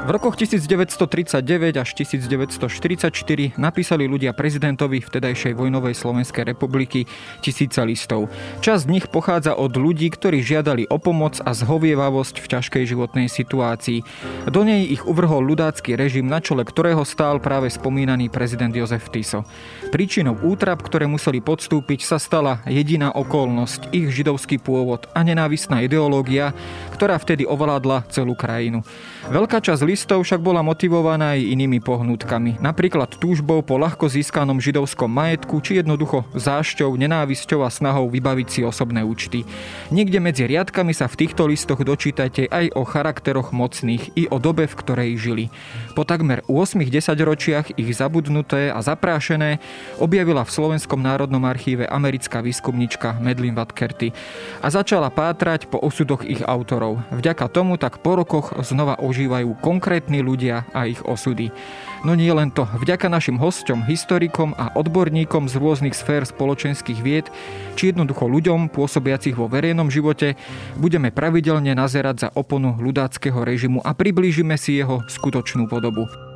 V rokoch 1939 až 1944 napísali ľudia prezidentovi vtedajšej vojnovej Slovenskej republiky tisíce listov. Časť z nich pochádza od ľudí, ktorí žiadali o pomoc a zhovievavosť v ťažkej životnej situácii. Do nej ich uvrhol ľudácky režim, na čele ktorého stál práve spomínaný prezident Jozef Tiso. Príčinou útrap, ktoré museli podstúpiť, sa stala jediná okolnosť, ich židovský pôvod a nenávistná ideológia, ktorá vtedy ovládla celú krajinu. Veľká časť listov však bola motivovaná aj inými pohnutkami, napríklad túžbou po ľahko získanom židovskom majetku či jednoducho zášťou, nenávisťou a snahou vybaviť si osobné účty. Niekde medzi riadkami sa v týchto listoch dočítate aj o charakteroch mocných i o dobe, v ktorej žili. Po takmer 8-10 ročiach ich zabudnuté a zaprášené objavila v Slovenskom národnom archíve americká výskumnička Medlin Vatkerty a začala pátrať po osudoch ich autorov. Vďaka tomu tak po rokoch znova ožívajú konkrétni ľudia a ich osudy. No nie len to, vďaka našim hosťom, historikom a odborníkom z rôznych sfér spoločenských vied, či jednoducho ľuďom pôsobiacich vo verejnom živote, budeme pravidelne nazerať za oponu ľudáckého režimu a priblížime si jeho skutočnú podobu.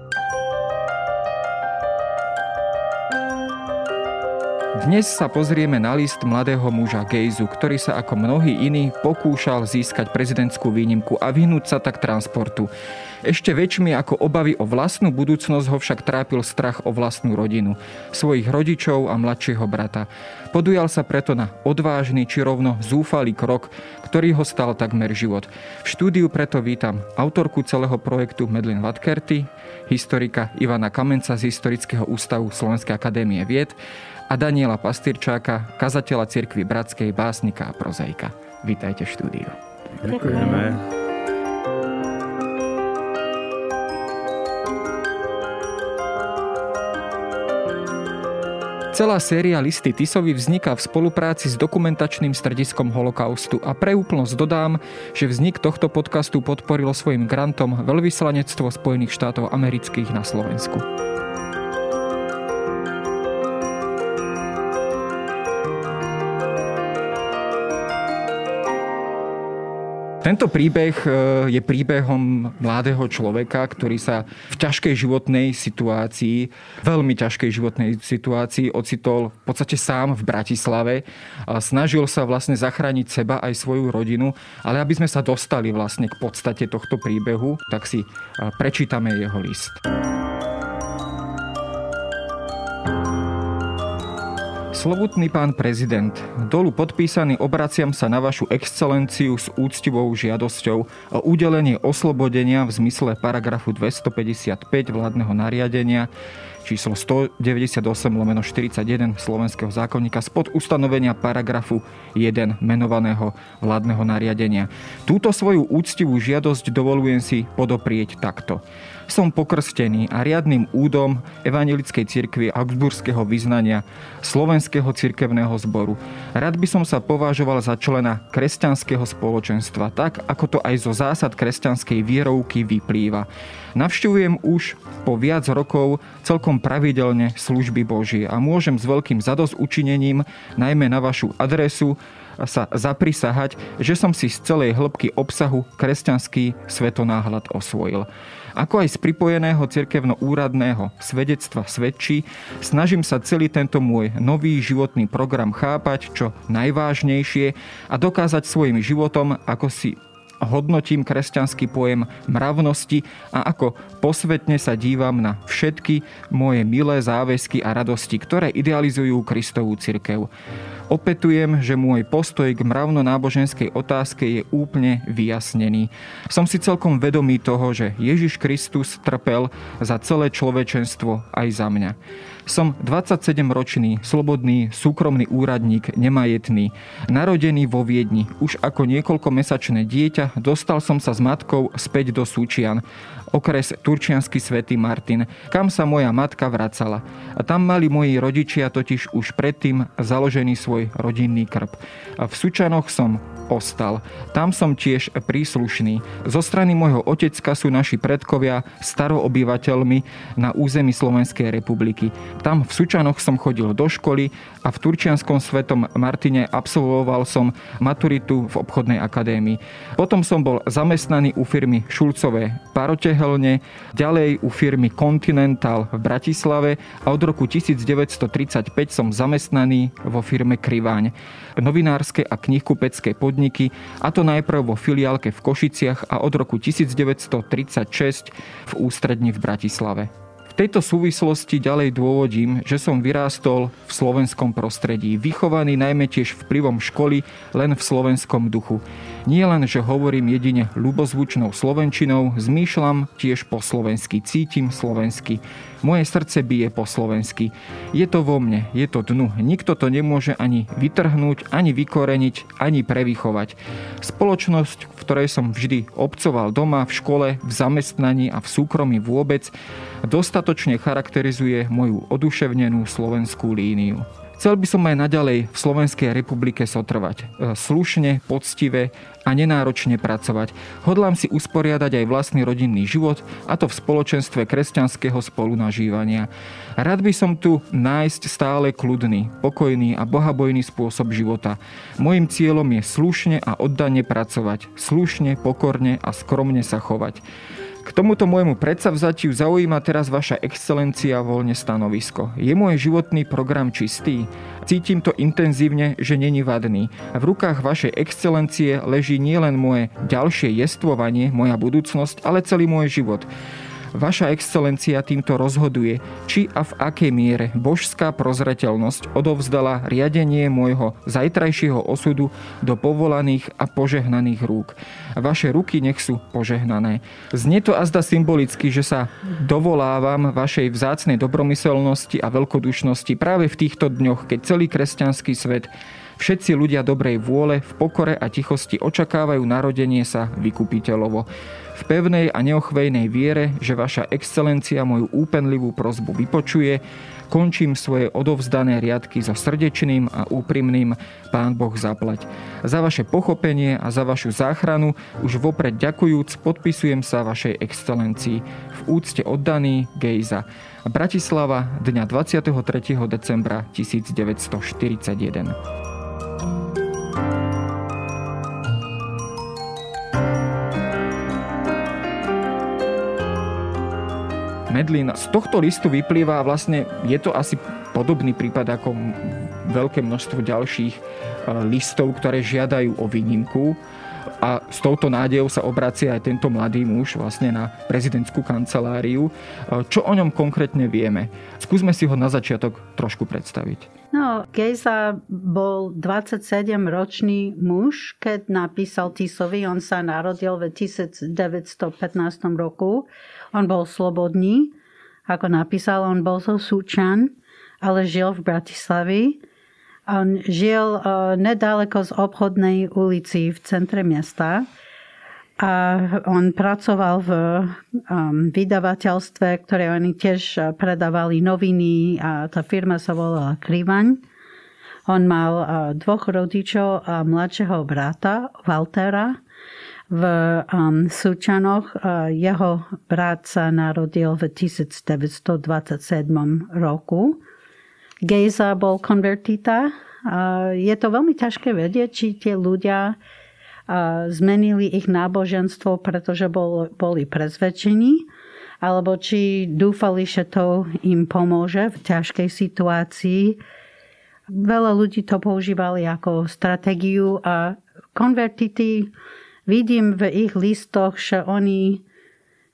Dnes sa pozrieme na list mladého muža Gejzu, ktorý sa ako mnohí iní pokúšal získať prezidentskú výnimku a vyhnúť sa tak transportu. Ešte väčšmi ako obavy o vlastnú budúcnosť ho však trápil strach o vlastnú rodinu, svojich rodičov a mladšieho brata. Podujal sa preto na odvážny či rovno zúfalý krok, ktorý ho stal takmer život. V štúdiu preto vítam autorku celého projektu Medlin Vatkerty, historika Ivana Kamenca z Historického ústavu Slovenskej akadémie vied a Daniela Pastyrčáka, kazateľa cirkvi Bratskej, básnika a prozaika. Vítajte v štúdiu. Ďakujeme. Celá séria listy Tisovi vzniká v spolupráci s dokumentačným strediskom holokaustu a pre úplnosť dodám, že vznik tohto podcastu podporilo svojim grantom Veľvyslanectvo Spojených štátov amerických na Slovensku. Tento príbeh e, je príbehom mladého človeka, ktorý sa v ťažkej životnej situácii, veľmi ťažkej životnej situácii ocitol v podstate sám v Bratislave. Snažil sa vlastne zachrániť seba aj svoju rodinu, ale aby sme sa dostali vlastne k podstate tohto príbehu, tak si e, prečítame jeho list. Slovutný pán prezident, dolu podpísaný obraciam sa na vašu excelenciu s úctivou žiadosťou o udelenie oslobodenia v zmysle paragrafu 255 vládneho nariadenia číslo 198 lomeno 41 Slovenského zákonníka spod ustanovenia paragrafu 1 menovaného vládneho nariadenia. Túto svoju úctivú žiadosť dovolujem si podoprieť takto. Som pokrstený a riadnym údom Evangelickej cirkvi Augsburského vyznania Slovenského cirkevného zboru. Rád by som sa považoval za člena kresťanského spoločenstva, tak ako to aj zo zásad kresťanskej vierovky vyplýva. Navštevujem už po viac rokov celkom pravidelne služby Božie a môžem s veľkým zadosť učinením, najmä na vašu adresu, sa zaprisahať, že som si z celej hĺbky obsahu kresťanský svetonáhľad osvojil. Ako aj z pripojeného cirkevno-úradného svedectva svedčí, snažím sa celý tento môj nový životný program chápať čo najvážnejšie a dokázať svojim životom, ako si hodnotím kresťanský pojem mravnosti a ako posvetne sa dívam na všetky moje milé záväzky a radosti, ktoré idealizujú Kristovú cirkev. Opetujem, že môj postoj k mravno-náboženskej otázke je úplne vyjasnený. Som si celkom vedomý toho, že Ježiš Kristus trpel za celé človečenstvo aj za mňa. Som 27-ročný, slobodný, súkromný úradník, nemajetný, narodený vo Viedni. Už ako niekoľkomesačné dieťa dostal som sa s matkou späť do Súčian, okres Turčiansky svätý Martin, kam sa moja matka vracala. A tam mali moji rodičia totiž už predtým založený svoj rodinný krb. A v Sučanoch som ostal. Tam som tiež príslušný. Zo strany môjho otecka sú naši predkovia staroobyvateľmi na území Slovenskej republiky. Tam v Sučanoch som chodil do školy a v Turčianskom svetom Martine absolvoval som maturitu v obchodnej akadémii. Potom som bol zamestnaný u firmy Šulcové Parotehelne, ďalej u firmy Continental v Bratislave a od roku 1935 som zamestnaný vo firme Kriváň novinárske a knihkupecké podniky, a to najprv vo filiálke v Košiciach a od roku 1936 v ústredni v Bratislave. V tejto súvislosti ďalej dôvodím, že som vyrástol v slovenskom prostredí, vychovaný najmä tiež vplyvom školy len v slovenskom duchu. Nie len, že hovorím jedine ľubozvučnou slovenčinou, zmýšľam tiež po slovensky, cítim slovensky. Moje srdce bije po slovensky. Je to vo mne, je to dnu. Nikto to nemôže ani vytrhnúť, ani vykoreniť, ani prevychovať. Spoločnosť, v ktorej som vždy obcoval doma, v škole, v zamestnaní a v súkromí vôbec, dostatočne charakterizuje moju oduševnenú slovenskú líniu. Chcel by som aj naďalej v Slovenskej republike sotrvať. E, slušne, poctivé a nenáročne pracovať. Hodlám si usporiadať aj vlastný rodinný život, a to v spoločenstve kresťanského spolunažívania. Rád by som tu nájsť stále kľudný, pokojný a bohabojný spôsob života. Mojím cieľom je slušne a oddane pracovať, slušne, pokorne a skromne sa chovať. K tomuto môjmu predsavzatiu zaujíma teraz vaša excelencia voľne stanovisko. Je môj životný program čistý? Cítim to intenzívne, že není vadný. V rukách vašej excelencie leží nielen moje ďalšie jestvovanie, moja budúcnosť, ale celý môj život. Vaša excelencia týmto rozhoduje, či a v akej miere božská prozreteľnosť odovzdala riadenie môjho zajtrajšieho osudu do povolaných a požehnaných rúk. Vaše ruky nech sú požehnané. Znie to azda symbolicky, že sa dovolávam vašej vzácnej dobromyselnosti a veľkodušnosti práve v týchto dňoch, keď celý kresťanský svet Všetci ľudia dobrej vôle v pokore a tichosti očakávajú narodenie sa vykupiteľovo v pevnej a neochvejnej viere, že vaša excelencia moju úpenlivú prozbu vypočuje, končím svoje odovzdané riadky so srdečným a úprimným Pán Boh zaplať. Za vaše pochopenie a za vašu záchranu už vopred ďakujúc podpisujem sa vašej excelencii. V úcte oddaný Gejza. Bratislava dňa 23. decembra 1941. Medlin. Z tohto listu vyplýva vlastne, je to asi podobný prípad ako veľké množstvo ďalších e, listov, ktoré žiadajú o výnimku a s touto nádejou sa obracia aj tento mladý muž vlastne na prezidentskú kanceláriu. Čo o ňom konkrétne vieme? Skúsme si ho na začiatok trošku predstaviť. No, Gejza bol 27-ročný muž, keď napísal Tisovi. On sa narodil v 1915 roku on bol slobodný, ako napísal, on bol zo Súčan, ale žil v Bratislavi. On žil uh, nedaleko z obchodnej ulici v centre mesta a on pracoval v um, vydavateľstve, ktoré oni tiež predávali noviny a tá firma sa volala Krivaň. On mal uh, dvoch rodičov a mladšieho brata, Waltera, v um, jeho brat sa narodil v 1927 roku. Gejza bol konvertita. Je to veľmi ťažké vedieť, či tie ľudia zmenili ich náboženstvo, pretože bol, boli prezvedčení, alebo či dúfali, že to im pomôže v ťažkej situácii. Veľa ľudí to používali ako stratégiu a konvertity vidím v ich listoch, že oni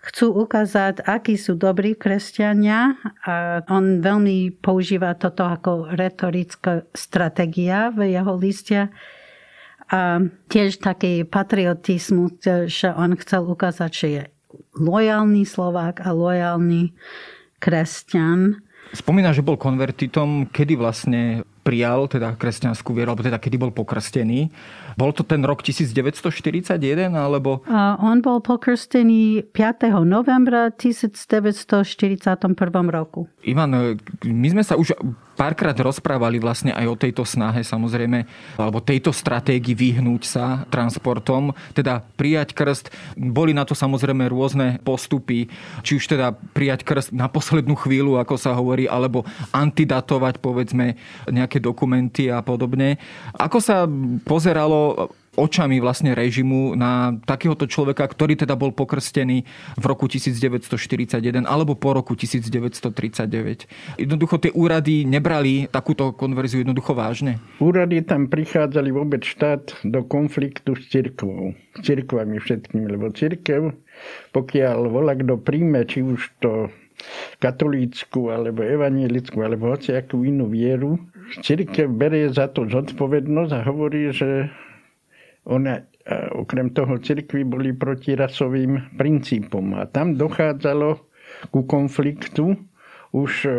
chcú ukázať, akí sú dobrí kresťania a on veľmi používa toto ako retorická stratégia v jeho liste. A tiež taký patriotizmus, že on chcel ukázať, že je lojálny Slovák a lojálny kresťan. Spomína, že bol konvertitom, kedy vlastne prijal teda kresťanskú vieru, alebo teda kedy bol pokrstený. Bol to ten rok 1941, alebo... A on bol pokrstený 5. novembra 1941 roku. Ivan, my sme sa už párkrát rozprávali vlastne aj o tejto snahe samozrejme, alebo tejto stratégii vyhnúť sa transportom, teda prijať krst. Boli na to samozrejme rôzne postupy, či už teda prijať krst na poslednú chvíľu, ako sa hovorí, alebo antidatovať povedzme nejaké dokumenty a podobne. Ako sa pozeralo očami vlastne režimu na takéhoto človeka, ktorý teda bol pokrstený v roku 1941 alebo po roku 1939. Jednoducho tie úrady nebrali takúto konverziu jednoducho vážne? Úrady tam prichádzali vôbec štát do konfliktu s cirkvou. S cirkvami všetkými, lebo cirkev, pokiaľ volá kto príjme, či už to katolícku, alebo evanielickú, alebo hociakú inú vieru, církev berie za to zodpovednosť a hovorí, že ona, okrem toho, cirkvi boli proti rasovým princípom. A tam dochádzalo ku konfliktu už e,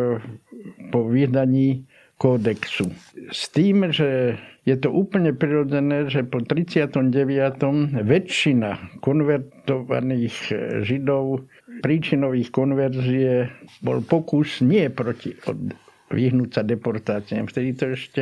po vydaní kódexu. S tým, že je to úplne prirodzené, že po 39. väčšina konvertovaných e, židov príčinových konverzie bol pokus nie proti od, vyhnúť sa deportáciám. Vtedy to ešte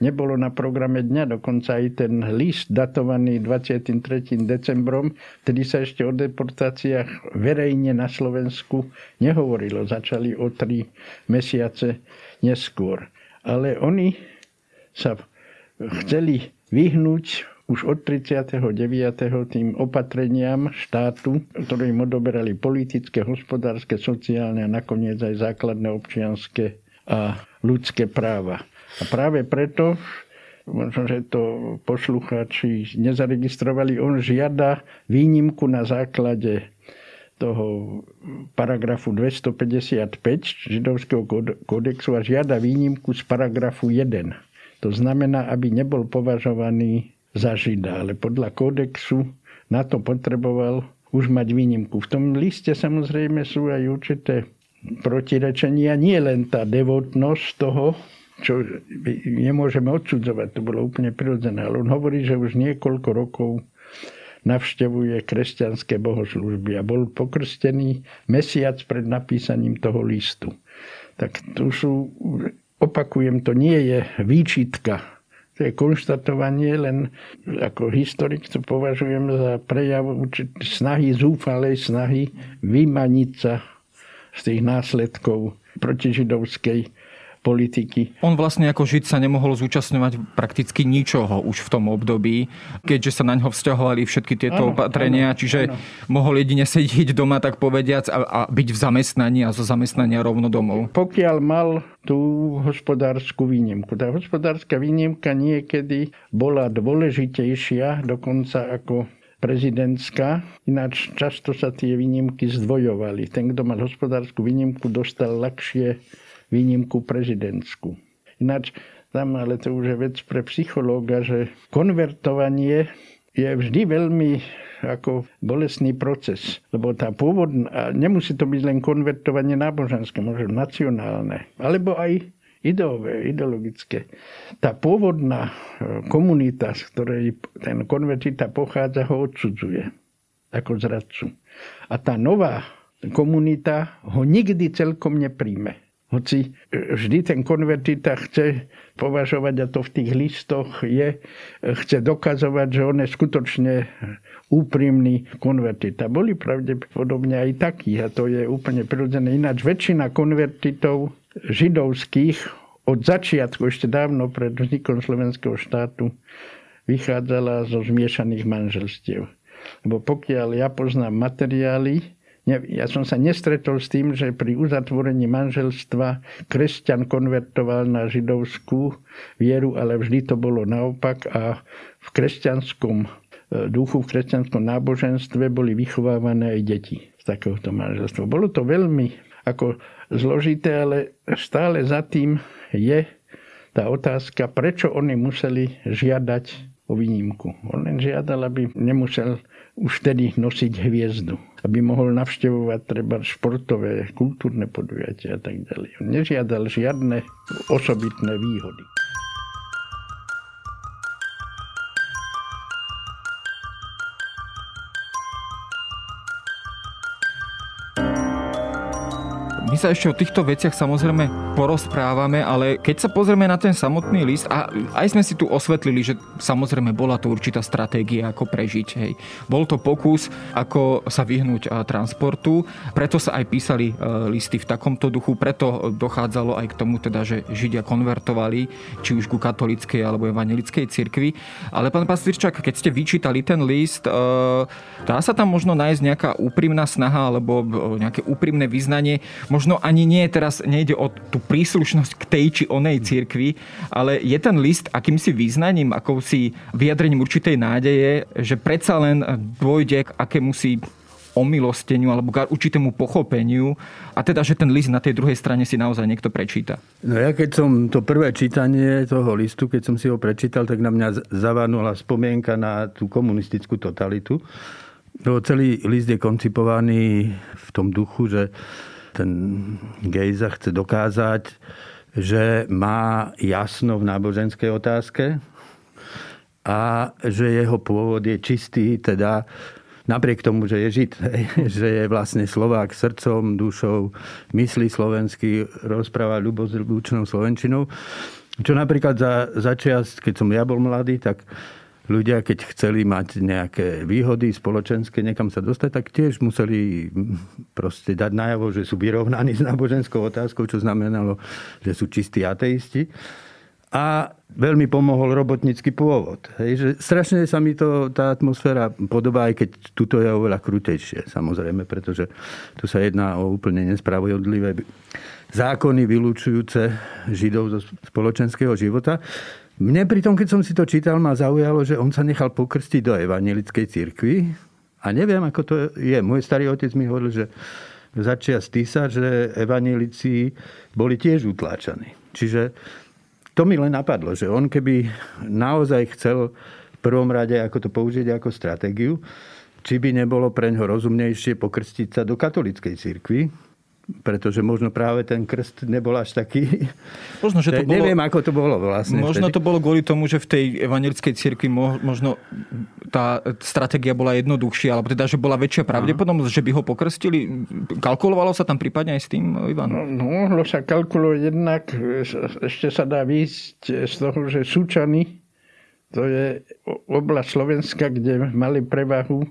nebolo na programe dňa, dokonca aj ten list datovaný 23. decembrom, vtedy sa ešte o deportáciách verejne na Slovensku nehovorilo. Začali o tri mesiace neskôr. Ale oni sa chceli vyhnúť už od 39. tým opatreniam štátu, ktoré im odoberali politické, hospodárske, sociálne a nakoniec aj základné občianské a ľudské práva. A práve preto, možno, že to poslucháči nezaregistrovali, on žiada výnimku na základe toho paragrafu 255 židovského kodexu a žiada výnimku z paragrafu 1. To znamená, aby nebol považovaný za žida, ale podľa kódexu na to potreboval už mať výnimku. V tom liste samozrejme sú aj určité protirečenia, nie len tá devotnosť toho, čo nemôžeme odsudzovať, to bolo úplne prirodzené. Ale on hovorí, že už niekoľko rokov navštevuje kresťanské bohoslužby a bol pokrstený mesiac pred napísaním toho listu. Tak tu sú, opakujem, to nie je výčitka, to je konštatovanie, len ako historik to považujem za prejav snahy, zúfalej snahy vymaniť sa z tých následkov protižidovskej politiky. On vlastne ako Žid sa nemohol zúčastňovať prakticky ničoho už v tom období, keďže sa na ňo vzťahovali všetky tieto ano, opatrenia, ano, čiže ano. mohol jedine sedieť doma, tak povediac, a, a byť v zamestnaní a zo zamestnania rovno domov. Pokiaľ mal tú hospodárskú výnimku. Tá hospodárska výnimka niekedy bola dôležitejšia, dokonca ako prezidentská, ináč často sa tie výnimky zdvojovali. Ten, kto mal hospodárskú výnimku, dostal ľahšie výnimku prezidentskú. Ináč tam, ale to už je vec pre psychológa, že konvertovanie je vždy veľmi ako bolestný proces. Lebo tá pôvodná, nemusí to byť len konvertovanie náboženské, môže nacionálne, alebo aj ideové, ideologické. Tá pôvodná e, komunita, z ktorej ten konvertita pochádza, ho odsudzuje ako zradcu. A tá nová komunita ho nikdy celkom nepríjme. Hoci e, vždy ten konvertita chce považovať, a to v tých listoch je, chce dokazovať, že on je skutočne úprimný konvertita. Boli pravdepodobne aj takí a to je úplne prirodzené. Ináč väčšina konvertitov židovských od začiatku, ešte dávno pred vznikom slovenského štátu, vychádzala zo zmiešaných manželstiev. Lebo pokiaľ ja poznám materiály, ja som sa nestretol s tým, že pri uzatvorení manželstva kresťan konvertoval na židovskú vieru, ale vždy to bolo naopak a v kresťanskom e, duchu, v kresťanskom náboženstve boli vychovávané aj deti. takéhoto manželstva. Bolo to veľmi ako zložité, ale stále za tým je tá otázka, prečo oni museli žiadať o výnimku. On len žiadal, aby nemusel už vtedy nosiť hviezdu. Aby mohol navštevovať treba športové, kultúrne podujatia a tak ďalej. Nežiadal žiadne osobitné výhody. Sa ešte o týchto veciach samozrejme porozprávame, ale keď sa pozrieme na ten samotný list, a aj sme si tu osvetlili, že samozrejme bola to určitá stratégia, ako prežiť. Hej. Bol to pokus, ako sa vyhnúť transportu, preto sa aj písali e, listy v takomto duchu, preto dochádzalo aj k tomu, teda, že Židia konvertovali, či už ku katolíckej alebo evangelickej cirkvi. Ale pán Pastýrčak, keď ste vyčítali ten list, e, dá sa tam možno nájsť nejaká úprimná snaha alebo e, nejaké úprimné vyznanie, možno možno ani nie teraz nejde o tú príslušnosť k tej či onej cirkvi, ale je ten list akýmsi význaním, akousi vyjadrením určitej nádeje, že predsa len dôjde k akémusi omilosteniu alebo k určitému pochopeniu a teda, že ten list na tej druhej strane si naozaj niekto prečíta. No ja keď som to prvé čítanie toho listu, keď som si ho prečítal, tak na mňa zavánula spomienka na tú komunistickú totalitu. No, celý list je koncipovaný v tom duchu, že ten Gejza chce dokázať, že má jasno v náboženskej otázke a že jeho pôvod je čistý, teda napriek tomu, že je Žid, že je vlastne Slovák srdcom, dušou, myslí slovenský, rozpráva ľubozlučnou slovenčinou. Čo napríklad za, za čas, keď som ja bol mladý, tak ľudia, keď chceli mať nejaké výhody spoločenské, niekam sa dostať, tak tiež museli proste dať najavo, že sú vyrovnaní s náboženskou otázkou, čo znamenalo, že sú čistí ateisti. A veľmi pomohol robotnícky pôvod. Hej, že strašne sa mi to, tá atmosféra podobá, aj keď tuto je oveľa krutejšie, samozrejme, pretože tu sa jedná o úplne nespravodlivé zákony vylúčujúce Židov zo spoločenského života. Mne pri tom, keď som si to čítal, ma zaujalo, že on sa nechal pokrstiť do evangelickej cirkvi. A neviem, ako to je. Môj starý otec mi hovoril, že začia stýsa, že evangelici boli tiež utláčaní. Čiže to mi len napadlo, že on keby naozaj chcel v prvom rade ako to použiť ako stratégiu, či by nebolo pre ňo rozumnejšie pokrstiť sa do katolickej cirkvi, pretože možno práve ten krst nebol až taký... Možno, že to bolo, neviem, ako to bolo vlastne. Možno vtedy. to bolo kvôli tomu, že v tej evangelickej cirkvi možno tá stratégia bola jednoduchšia, alebo teda, že bola väčšia pravdepodobnosť, že by ho pokrstili. Kalkulovalo sa tam prípadne aj s tým, Ivan? No, no mohlo sa kalkulovať jednak, ešte sa dá výjsť z toho, že Súčany, to je oblasť Slovenska, kde mali prevahu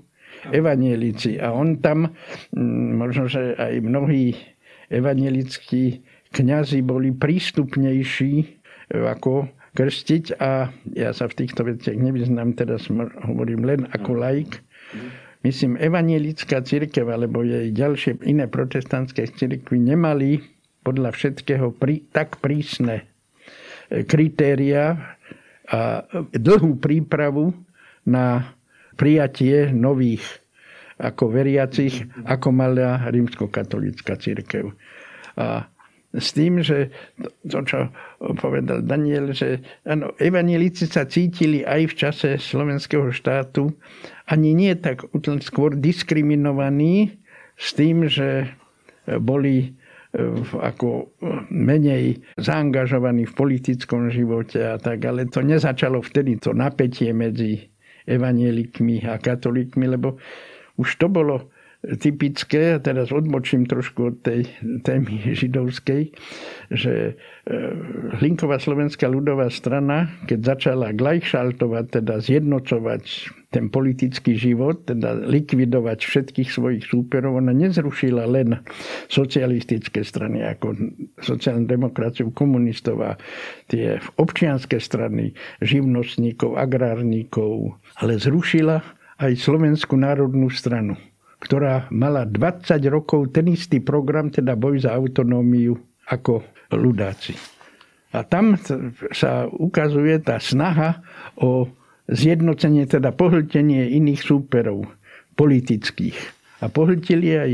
evanielici. A on tam, mm, možno, že aj mnohí evanielickí kňazi boli prístupnejší e, ako krstiť a ja sa v týchto veciach nevyznám, teraz hovorím len ako laik. Myslím, evanielická církev alebo jej ďalšie iné protestantské církvy nemali podľa všetkého prí, tak prísne e, kritéria a dlhú prípravu na prijatie nových ako veriacich, ako mala rímskokatolická církev. A s tým, že to, čo povedal Daniel, že ano, evanelici sa cítili aj v čase slovenského štátu ani nie tak skôr diskriminovaní s tým, že boli e, ako menej zaangažovaní v politickom živote a tak, ale to nezačalo vtedy to napätie medzi evanielikmi a katolíkmi, lebo už to bolo typické, teraz odmočím trošku od tej témy židovskej, že e, Hlinková slovenská ľudová strana, keď začala glajšaltovať, teda zjednocovať ten politický život, teda likvidovať všetkých svojich súperov, ona nezrušila len socialistické strany, ako sociálnu demokraciu komunistov a tie občianské strany, živnostníkov, agrárníkov, ale zrušila aj Slovenskú národnú stranu, ktorá mala 20 rokov ten istý program, teda boj za autonómiu ako ľudáci. A tam sa ukazuje tá snaha o zjednocenie, teda pohltenie iných súperov politických. A pohltili aj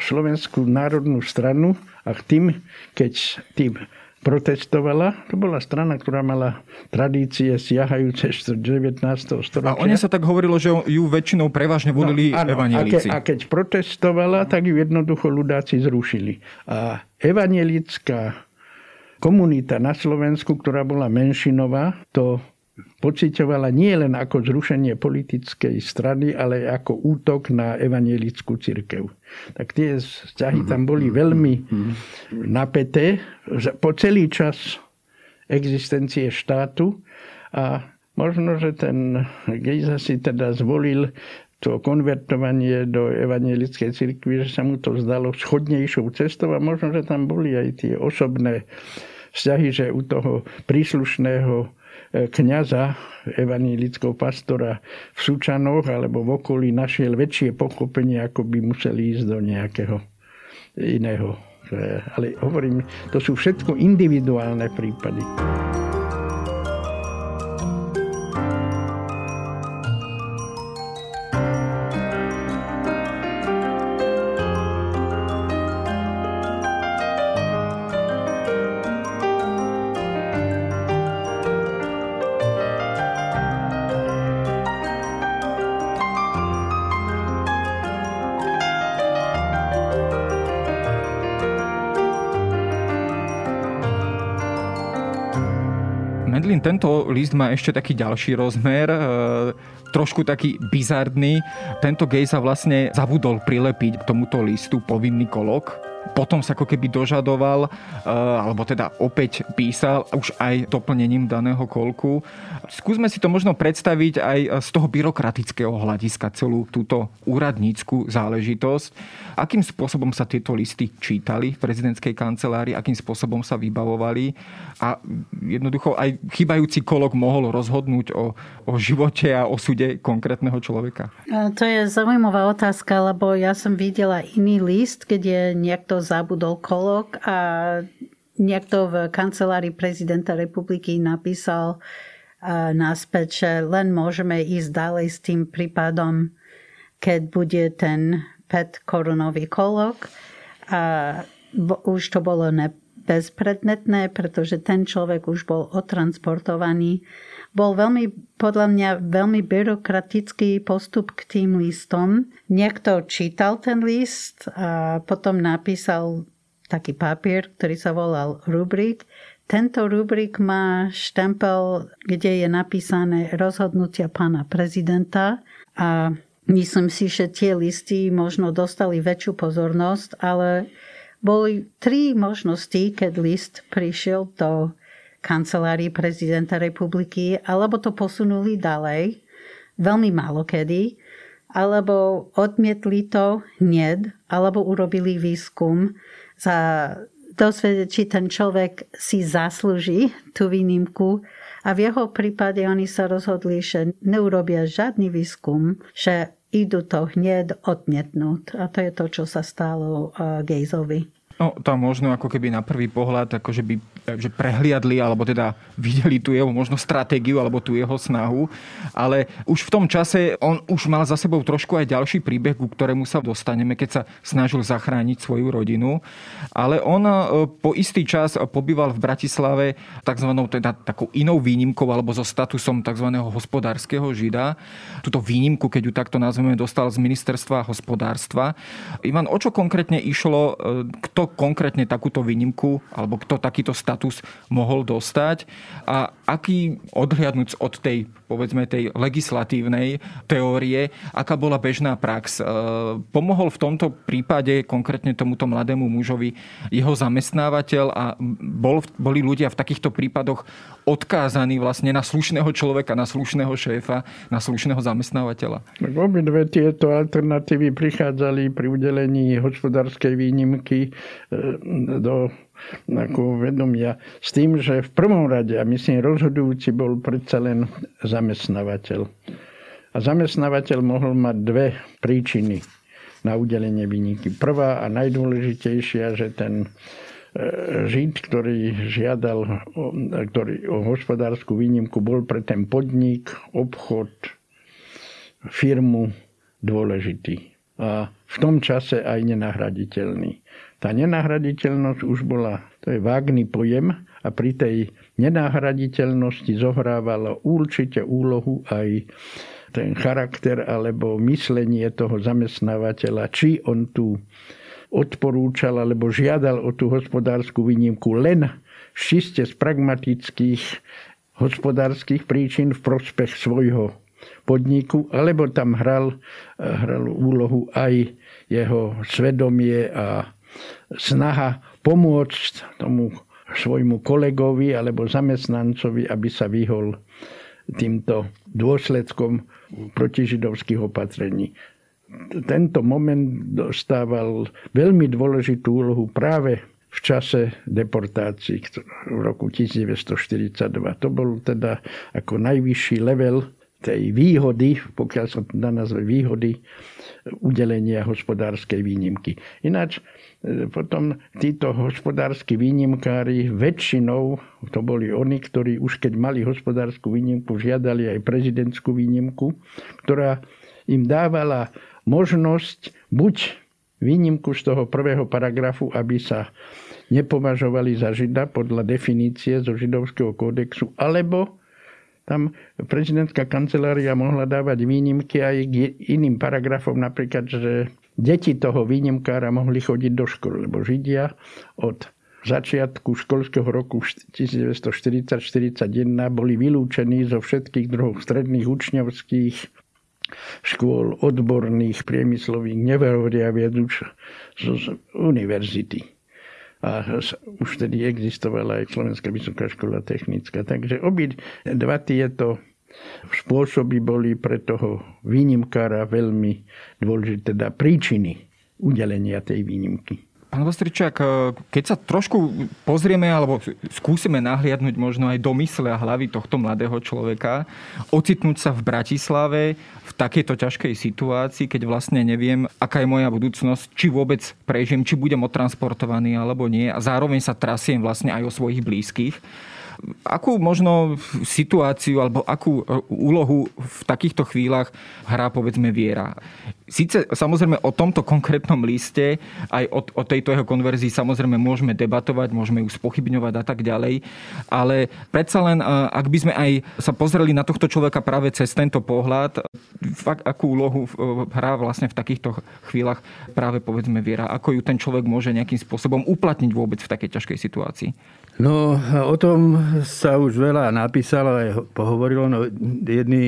Slovenskú národnú stranu a tým, keď tým protestovala. To bola strana, ktorá mala tradície siahajúce z 19. storočia. A oni sa tak hovorilo, že ju väčšinou prevažne volili no, evanielicí. A, ke, a keď protestovala, tak ju jednoducho ľudáci zrušili. A evanielická komunita na Slovensku, ktorá bola menšinová, to pocitovala nie len ako zrušenie politickej strany, ale ako útok na evanielickú církev. Tak tie vzťahy tam boli veľmi napäté po celý čas existencie štátu. A možno, že ten Gejza si teda zvolil to konvertovanie do evangelickej cirkvi, že sa mu to zdalo schodnejšou cestou a možno, že tam boli aj tie osobné vzťahy, že u toho príslušného kniaza, evanílického pastora v Sučanoch alebo v okolí našiel väčšie pochopenie, ako by museli ísť do nejakého iného. Ale hovorím, to sú všetko individuálne prípady. List má ešte taký ďalší rozmer, e, trošku taký bizardný. Tento gej sa vlastne zabudol prilepiť k tomuto listu povinný kolok potom sa ako keby dožadoval, eh, alebo teda opäť písal už aj doplnením daného kolku. Skúsme si to možno predstaviť aj z toho byrokratického hľadiska celú túto úradnícku záležitosť. Akým spôsobom sa tieto listy čítali v prezidentskej kancelárii, akým spôsobom sa vybavovali a jednoducho aj chybajúci kolok mohol rozhodnúť o, o živote a osude konkrétneho človeka? To je zaujímavá otázka, lebo ja som videla iný list, je niekto zabudol kolok a niekto v kancelárii prezidenta republiky napísal náspäť, že len môžeme ísť ďalej s tým prípadom, keď bude ten 5 korunový kolok. A už to bolo ne, bezpredmetné, pretože ten človek už bol otransportovaný. Bol veľmi, podľa mňa, veľmi byrokratický postup k tým listom. Niekto čítal ten list a potom napísal taký papier, ktorý sa volal rubrik. Tento rubrik má štempel, kde je napísané rozhodnutia pána prezidenta a myslím si, že tie listy možno dostali väčšiu pozornosť, ale boli tri možnosti, keď list prišiel do kancelárii prezidenta republiky, alebo to posunuli ďalej, veľmi málo kedy, alebo odmietli to hned, alebo urobili výskum za dosvedieť, či ten človek si zaslúži tú výnimku. A v jeho prípade oni sa rozhodli, že neurobia žiadny výskum, že idú to hneď odmietnúť. A to je to, čo sa stalo uh, Gejzovi. No, tam možno ako keby na prvý pohľad akože by že prehliadli alebo teda videli tú jeho možno stratégiu alebo tú jeho snahu. Ale už v tom čase on už mal za sebou trošku aj ďalší príbeh, ku ktorému sa dostaneme, keď sa snažil zachrániť svoju rodinu. Ale on e, po istý čas pobýval v Bratislave tzv. teda takou inou výnimkou alebo so statusom tzv. hospodárskeho žida. Tuto výnimku, keď ju takto nazveme, dostal z ministerstva hospodárstva. Ivan, o čo konkrétne išlo? E, kto konkrétne takúto výnimku alebo kto takýto status status mohol dostať a aký odhliadnúť od tej, povedzme, tej legislatívnej teórie, aká bola bežná prax. E, pomohol v tomto prípade konkrétne tomuto mladému mužovi jeho zamestnávateľ a bol, boli ľudia v takýchto prípadoch odkázaní vlastne na slušného človeka, na slušného šéfa, na slušného zamestnávateľa? Obidve tieto alternatívy prichádzali pri udelení hospodárskej výnimky e, do ako vedomia s tým, že v prvom rade, a myslím, rozhodujúci bol predsa len zamestnávateľ. A zamestnávateľ mohol mať dve príčiny na udelenie výnimky. Prvá a najdôležitejšia, že ten e, Žid, ktorý žiadal ktorý, o hospodárskú výnimku, bol pre ten podnik, obchod, firmu dôležitý. a v tom čase aj nenahraditeľný. Tá nenahraditeľnosť už bola, to je vágný pojem a pri tej nenahraditeľnosti zohrávalo určite úlohu aj ten charakter alebo myslenie toho zamestnávateľa, či on tu odporúčal alebo žiadal o tú hospodárskú výnimku len čiste z pragmatických hospodárskych príčin v prospech svojho podniku, alebo tam hral, hral úlohu aj jeho svedomie a snaha pomôcť tomu svojmu kolegovi alebo zamestnancovi, aby sa vyhol týmto dôsledkom protižidovských opatrení. Tento moment dostával veľmi dôležitú úlohu práve v čase deportácií v roku 1942. To bol teda ako najvyšší level tej výhody, pokiaľ sa dá nazve výhody, udelenia hospodárskej výnimky. Ináč e, potom títo hospodárski výnimkári väčšinou, to boli oni, ktorí už keď mali hospodárskú výnimku, žiadali aj prezidentskú výnimku, ktorá im dávala možnosť buď výnimku z toho prvého paragrafu, aby sa nepovažovali za žida podľa definície zo židovského kódexu, alebo tam prezidentská kancelária mohla dávať výnimky aj k iným paragrafom, napríklad, že deti toho výnimkára mohli chodiť do školy, lebo Židia od začiatku školského roku 1940-41 boli vylúčení zo všetkých druhov stredných učňovských škôl, odborných, priemyslových, nevehovoria viac už z univerzity a už vtedy existovala aj Slovenská vysoká škola technická. Takže obi dva tieto spôsoby boli pre toho výnimkára veľmi dôležité, teda príčiny udelenia tej výnimky. Pán Vostričák, e, keď sa trošku pozrieme alebo skúsime nahliadnúť možno aj do mysle a hlavy tohto mladého človeka, ocitnúť sa v Bratislave v takejto ťažkej situácii, keď vlastne neviem, aká je moja budúcnosť, či vôbec prežijem, či budem odtransportovaný alebo nie a zároveň sa trasiem vlastne aj o svojich blízkych akú možno situáciu alebo akú úlohu v takýchto chvíľach hrá povedzme viera? Sice samozrejme o tomto konkrétnom liste, aj o, o tejto jeho konverzii samozrejme môžeme debatovať, môžeme ju spochybňovať a tak ďalej, ale predsa len, ak by sme aj sa pozreli na tohto človeka práve cez tento pohľad, fakt, akú úlohu hrá vlastne v takýchto chvíľach práve povedzme viera, ako ju ten človek môže nejakým spôsobom uplatniť vôbec v takej ťažkej situácii? No, o tom sa už veľa napísalo aj pohovorilo. No, jedný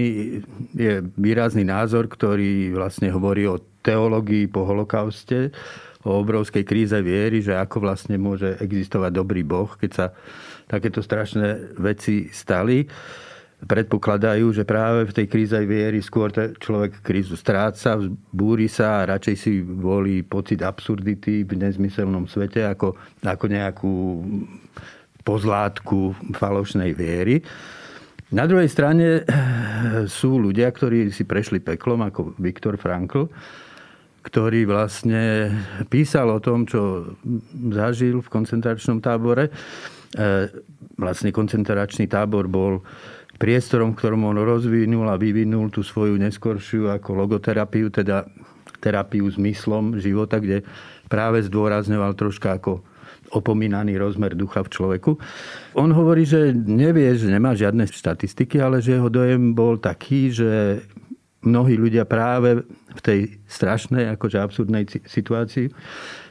je výrazný názor, ktorý vlastne hovorí o teológii po holokauste, o obrovskej kríze viery, že ako vlastne môže existovať dobrý Boh, keď sa takéto strašné veci stali. Predpokladajú, že práve v tej kríze viery skôr človek krízu stráca, búri sa a radšej si volí pocit absurdity v nezmyselnom svete ako, ako nejakú pozlátku falošnej viery. Na druhej strane eh, sú ľudia, ktorí si prešli peklom, ako Viktor Frankl, ktorý vlastne písal o tom, čo zažil v koncentračnom tábore. Eh, vlastne koncentračný tábor bol priestorom, v ktorom on rozvinul a vyvinul tú svoju neskoršiu ako logoterapiu, teda terapiu zmyslom života, kde práve zdôrazňoval troška ako opomínaný rozmer ducha v človeku. On hovorí, že nevie, že nemá žiadne štatistiky, ale že jeho dojem bol taký, že mnohí ľudia práve v tej strašnej, akože absurdnej situácii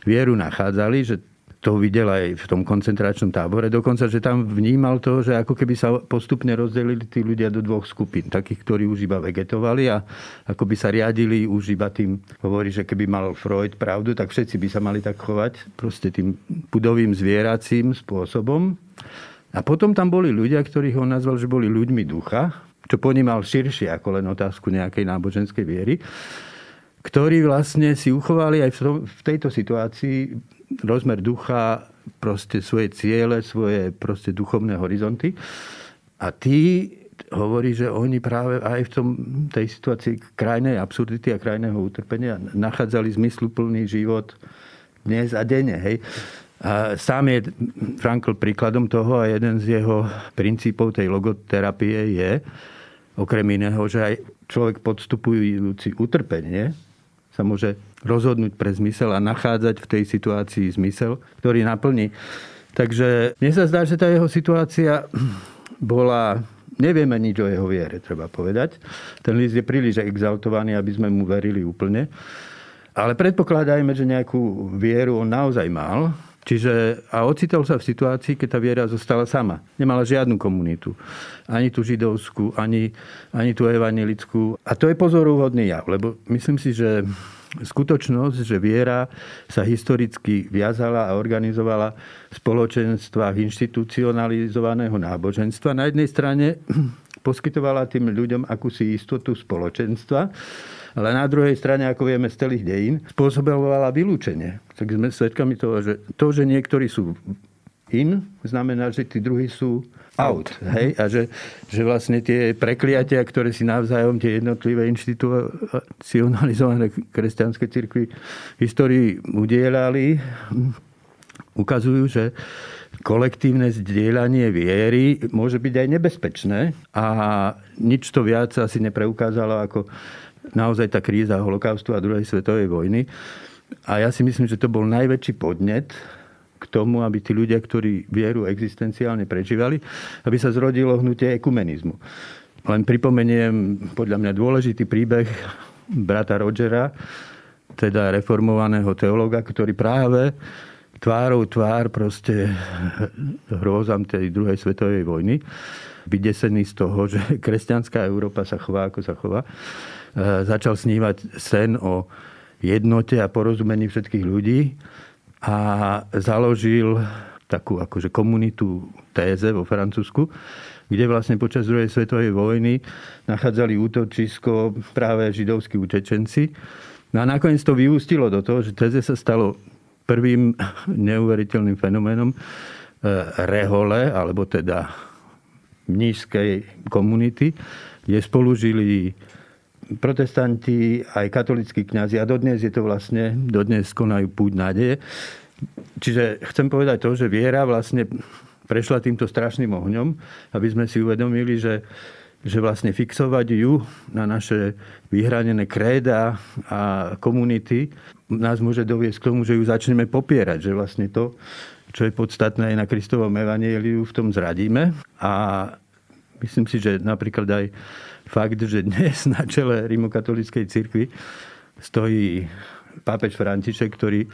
vieru nachádzali, že to videl aj v tom koncentračnom tábore. Dokonca, že tam vnímal to, že ako keby sa postupne rozdelili tí ľudia do dvoch skupín. Takých, ktorí už iba vegetovali a ako by sa riadili už iba tým, hovorí, že keby mal Freud pravdu, tak všetci by sa mali tak chovať proste tým pudovým zvieracím spôsobom. A potom tam boli ľudia, ktorých on nazval, že boli ľuďmi ducha, čo ponímal širšie ako len otázku nejakej náboženskej viery ktorí vlastne si uchovali aj v, tejto situácii rozmer ducha, proste svoje ciele, svoje proste duchovné horizonty. A tí hovorí, že oni práve aj v tom, tej situácii krajnej absurdity a krajného utrpenia nachádzali zmysluplný život dnes a denne. Hej. A sám je Frankl príkladom toho a jeden z jeho princípov tej logoterapie je, okrem iného, že aj človek podstupujúci utrpenie, sa môže rozhodnúť pre zmysel a nachádzať v tej situácii zmysel, ktorý naplní. Takže mne sa zdá, že tá jeho situácia bola Nevieme nič o jeho viere, treba povedať. Ten list je príliš exaltovaný, aby sme mu verili úplne. Ale predpokladajme, že nejakú vieru on naozaj mal. Čiže, a ocitol sa v situácii, keď tá viera zostala sama. Nemala žiadnu komunitu. Ani tú židovskú, ani, ani tú evanelickú. A to je pozoruhodný jav, lebo myslím si, že skutočnosť, že viera sa historicky viazala a organizovala v spoločenstvách inštitucionalizovaného náboženstva. Na jednej strane poskytovala tým ľuďom akúsi istotu spoločenstva, ale na druhej strane, ako vieme z celých dejín, spôsobovala vylúčenie. Tak sme svedkami toho, že to, že niektorí sú in, znamená, že tí druhí sú out. Hej? A že, že vlastne tie prekliatia, ktoré si navzájom tie jednotlivé inštitucionalizované kresťanské cirkvy v histórii udielali, ukazujú, že kolektívne zdieľanie viery môže byť aj nebezpečné a nič to viac asi nepreukázalo ako naozaj tá kríza holokaustu a druhej svetovej vojny. A ja si myslím, že to bol najväčší podnet k tomu, aby tí ľudia, ktorí vieru existenciálne prežívali, aby sa zrodilo hnutie ekumenizmu. Len pripomeniem podľa mňa dôležitý príbeh brata Rogera, teda reformovaného teológa, ktorý práve tvárou tvár proste hrôzam tej druhej svetovej vojny, vydesený z toho, že kresťanská Európa sa chová, ako sa chová, začal snívať sen o jednote a porozumení všetkých ľudí a založil takú akože komunitu téze vo Francúzsku, kde vlastne počas druhej svetovej vojny nachádzali útočisko práve židovskí utečenci. No a nakoniec to vyústilo do toho, že téze sa stalo prvým neuveriteľným fenoménom e, rehole, alebo teda nízkej komunity, kde spolu žili protestanti, aj katolickí kňazi a dodnes je to vlastne, dodnes konajú púť nádeje. Čiže chcem povedať to, že viera vlastne prešla týmto strašným ohňom, aby sme si uvedomili, že, že vlastne fixovať ju na naše vyhranené kréda a komunity nás môže doviesť k tomu, že ju začneme popierať, že vlastne to, čo je podstatné aj na Kristovom evaníliu, v tom zradíme. A myslím si, že napríklad aj fakt, že dnes na čele rimokatolíckej cirkvi stojí pápež František, ktorý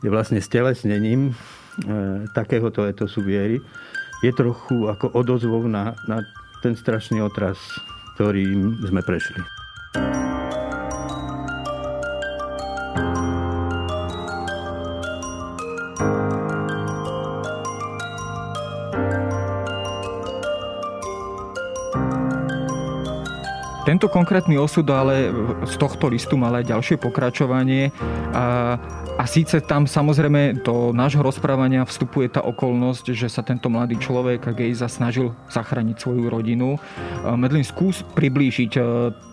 je vlastne stelesnením e, takéhoto etosu viery, je trochu ako odozvou na, na ten strašný otras, ktorým sme prešli. Tento konkrétny osud ale z tohto listu mal aj ďalšie pokračovanie. A a síce tam samozrejme do nášho rozprávania vstupuje tá okolnosť, že sa tento mladý človek, Gejza, snažil zachrániť svoju rodinu. Medlin, skús priblížiť e,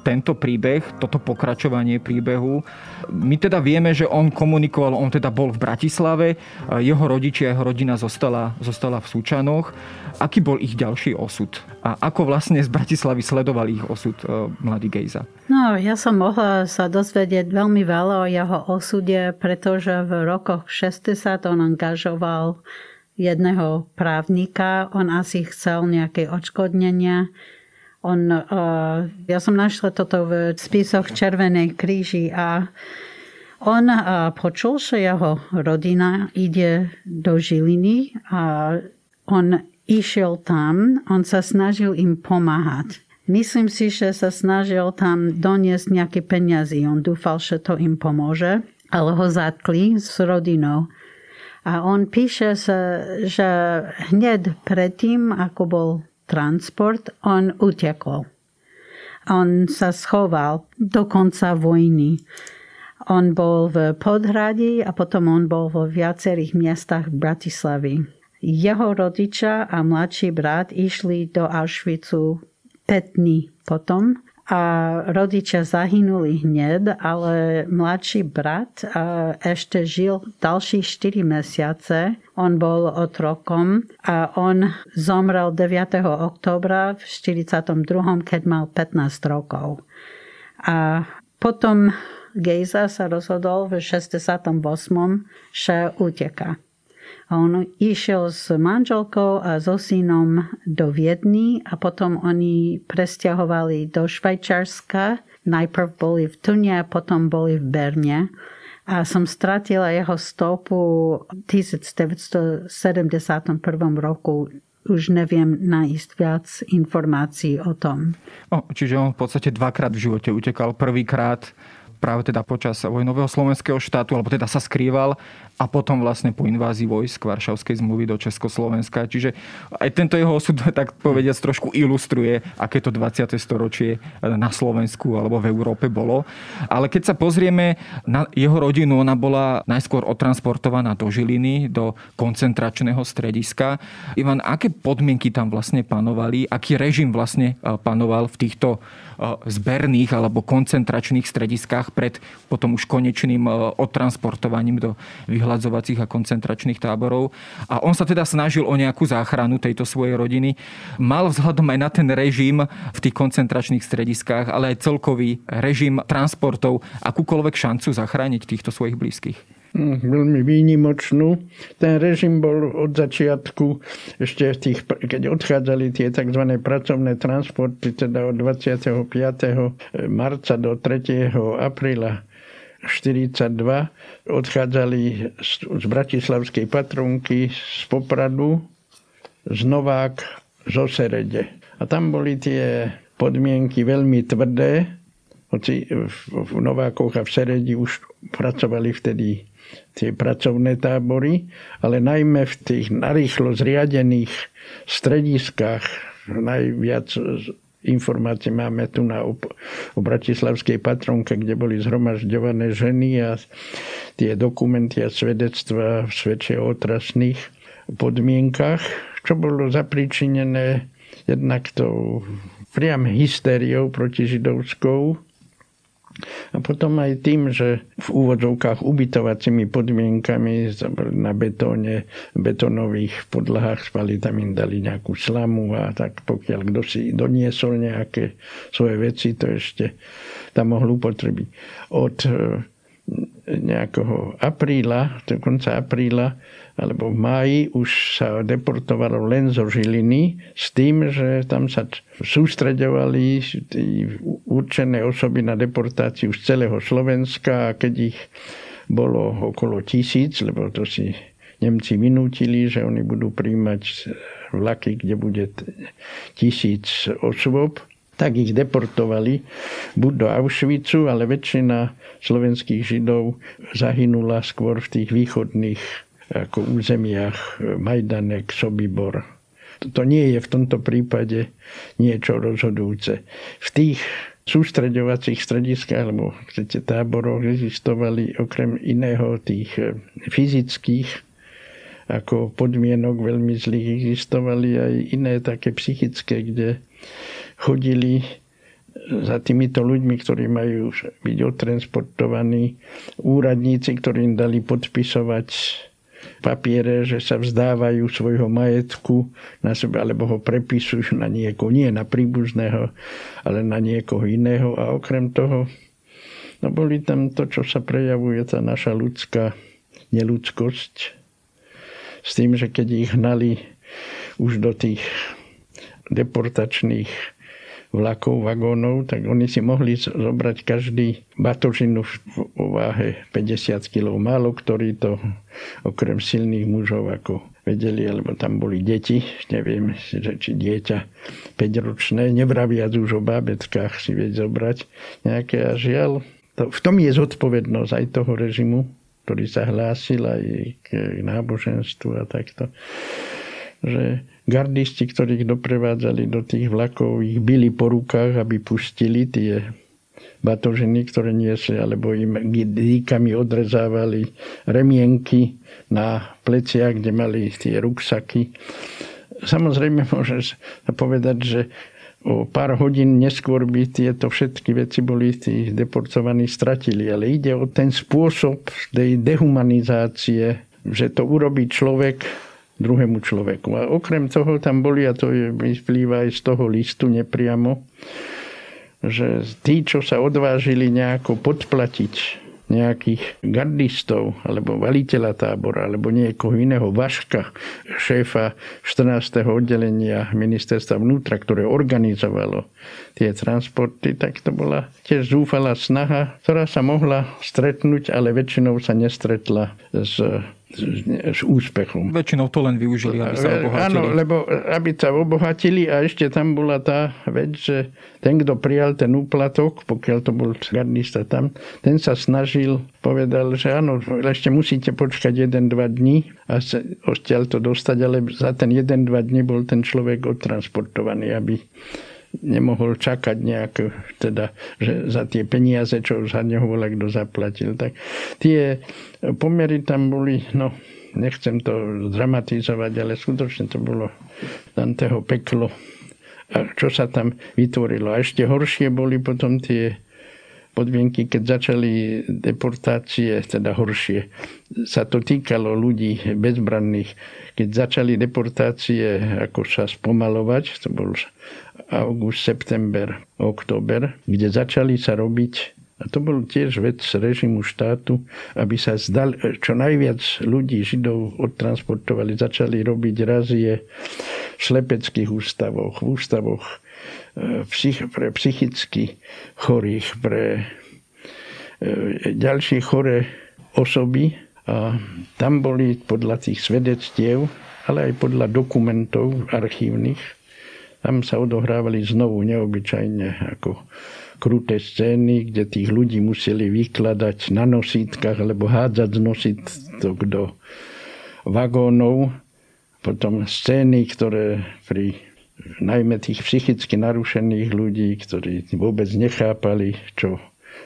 tento príbeh, toto pokračovanie príbehu. My teda vieme, že on komunikoval, on teda bol v Bratislave, jeho rodičia, jeho rodina zostala, zostala v Súčanoch. Aký bol ich ďalší osud? A ako vlastne z Bratislavy sledoval ich osud e, mladý Gejza? No, ja som mohla sa dozvedieť veľmi veľa o jeho osude, pretože v rokoch 60 on angažoval jedného právnika. On asi chcel nejaké odškodnenia. On, uh, ja som našla toto v spisoch Červenej kríži a on uh, počul, že jeho rodina ide do Žiliny a on išiel tam, on sa snažil im pomáhať. Myslím si, že sa snažil tam doniesť nejaké peniazy. On dúfal, že to im pomôže, ale ho zatkli s rodinou. A on píše, že hneď predtým, ako bol transport, on utekol. On sa schoval do konca vojny. On bol v Podhradi a potom on bol vo viacerých miestach v Bratislavi. Jeho rodičia a mladší brat išli do Auschwitzu 5 dní potom a rodičia zahynuli hneď, ale mladší brat ešte žil ďalší 4 mesiace. On bol otrokom a on zomrel 9. oktobra v 42., keď mal 15 rokov. A potom Gejza sa rozhodol v 68. že On išiel s manželkou a so synom do Viedny a potom oni presťahovali do Švajčarska. Najprv boli v Tune a potom boli v Berne. A som stratila jeho stopu v 1971 roku už neviem nájsť viac informácií o tom. O, čiže on v podstate dvakrát v živote utekal. Prvýkrát práve teda počas vojnového slovenského štátu, alebo teda sa skrýval a potom vlastne po invázii vojsk Varšavskej zmluvy do Československa. Čiže aj tento jeho osud, tak povediac, trošku ilustruje, aké to 20. storočie na Slovensku alebo v Európe bolo. Ale keď sa pozrieme na jeho rodinu, ona bola najskôr otransportovaná do Žiliny, do koncentračného strediska. Ivan, aké podmienky tam vlastne panovali? Aký režim vlastne e, panoval v týchto zberných alebo koncentračných strediskách pred potom už konečným e, odtransportovaním do vyhľadzovacích a koncentračných táborov. A on sa teda snažil o nejakú záchranu tejto svojej rodiny. Mal vzhľadom aj na ten režim v tých koncentračných strediskách, ale aj celkový režim transportov akúkoľvek šancu zachrániť týchto svojich blízkych veľmi výnimočnú. Ten režim bol od začiatku, ešte tých, keď odchádzali tie tzv. pracovné transporty, teda od 25. marca do 3. apríla 42 odchádzali z Bratislavskej Patronky, z Popradu, z Novák, zo Serede. A tam boli tie podmienky veľmi tvrdé, hoci v Novákoch a v Seredi už pracovali vtedy tie pracovné tábory, ale najmä v tých narýchlo zriadených strediskách. Najviac informácie máme tu na o Bratislavskej patronke, kde boli zhromažďované ženy a tie dokumenty a svedectva svedčia o otrasných podmienkach, čo bolo zapričinené jednak tou priam hystériou protižidovskou, a potom aj tým, že v úvodzovkách ubytovacími podmienkami na betóne, betónových podlahách spali tam im dali nejakú slamu a tak pokiaľ kto si doniesol nejaké svoje veci, to ešte tam mohol upotrebiť. Od e, nejakého apríla, do konca apríla alebo v máji už sa deportovalo len zo Žiliny s tým, že tam sa sústreďovali určené osoby na deportáciu z celého Slovenska a keď ich bolo okolo tisíc, lebo to si Nemci vynútili, že oni budú príjmať vlaky, kde bude tisíc osôb, tak ich deportovali buď do Auschwitzu, ale väčšina slovenských židov zahynula skôr v tých východných ako územiach Majdanek, Sobibor. To nie je v tomto prípade niečo rozhodujúce. V tých sústreďovacích strediskách alebo chcete táboroch existovali okrem iného tých eh, fyzických ako podmienok veľmi zlých existovali aj iné také psychické, kde chodili za týmito ľuďmi, ktorí majú byť odtransportovaní, úradníci, ktorí im dali podpisovať papiere, že sa vzdávajú svojho majetku na sebe, alebo ho prepisujú na niekoho, nie na príbuzného, ale na niekoho iného. A okrem toho, no boli tam to, čo sa prejavuje, tá naša ľudská neludskosť, s tým, že keď ich hnali už do tých deportačných vlakov, vagónov, tak oni si mohli zobrať každý batožinu v váhe 50 kg. Málo ktorí to okrem silných mužov ako vedeli, alebo tam boli deti, neviem, či dieťa 5-ročné, nevraviac už o bábetkách si vieť zobrať nejaké a žiaľ. To, v tom je zodpovednosť aj toho režimu, ktorý sa hlásil aj k náboženstvu a takto že gardisti, ktorí ich doprevádzali do tých vlakov, ich byli po rukách, aby pustili tie batožiny, ktoré niesli, alebo im dýkami odrezávali remienky na pleciach, kde mali tie ruksaky. Samozrejme môže sa povedať, že o pár hodín neskôr by tieto všetky veci boli tí deportovaní stratili. Ale ide o ten spôsob tej dehumanizácie, že to urobí človek druhému človeku. A okrem toho tam boli, a to vyplýva aj z toho listu nepriamo, že tí, čo sa odvážili nejako podplatiť nejakých gardistov alebo valiteľa tábora alebo niekoho iného Vaška, šéfa 14. oddelenia ministerstva vnútra, ktoré organizovalo tie transporty, tak to bola tiež zúfalá snaha, ktorá sa mohla stretnúť, ale väčšinou sa nestretla s s úspechom. Väčšinou to len využili, aby sa obohatili. Áno, lebo aby sa obohatili a ešte tam bola tá vec, že ten, kto prijal ten úplatok, pokiaľ to bol gardista tam, ten sa snažil, povedal, že áno, ešte musíte počkať 1-2 dní a sa odtiaľ to dostať, ale za ten 1-2 dní bol ten človek odtransportovaný, aby nemohol čakať nejak, teda, že za tie peniaze, čo za neho bola kto zaplatil. Tak tie pomery tam boli, no, nechcem to dramatizovať, ale skutočne to bolo Danteho peklo. A čo sa tam vytvorilo. A ešte horšie boli potom tie podmienky, keď začali deportácie, teda horšie, sa to týkalo ľudí bezbranných. Keď začali deportácie ako sa spomalovať, to bol august, september, október, kde začali sa robiť a to bol tiež vec režimu štátu, aby sa zdal, čo najviac ľudí, Židov odtransportovali, začali robiť razie v slepeckých ústavoch, v ústavoch e, psych, pre psychicky chorých, pre e, ďalšie choré osoby. A tam boli podľa tých svedectiev, ale aj podľa dokumentov archívnych, tam sa odohrávali znovu neobyčajne ako kruté scény, kde tých ľudí museli vykladať na nosítkach alebo hádzať z nosítok do vagónov. Potom scény, ktoré pri najmä tých psychicky narušených ľudí, ktorí vôbec nechápali, čo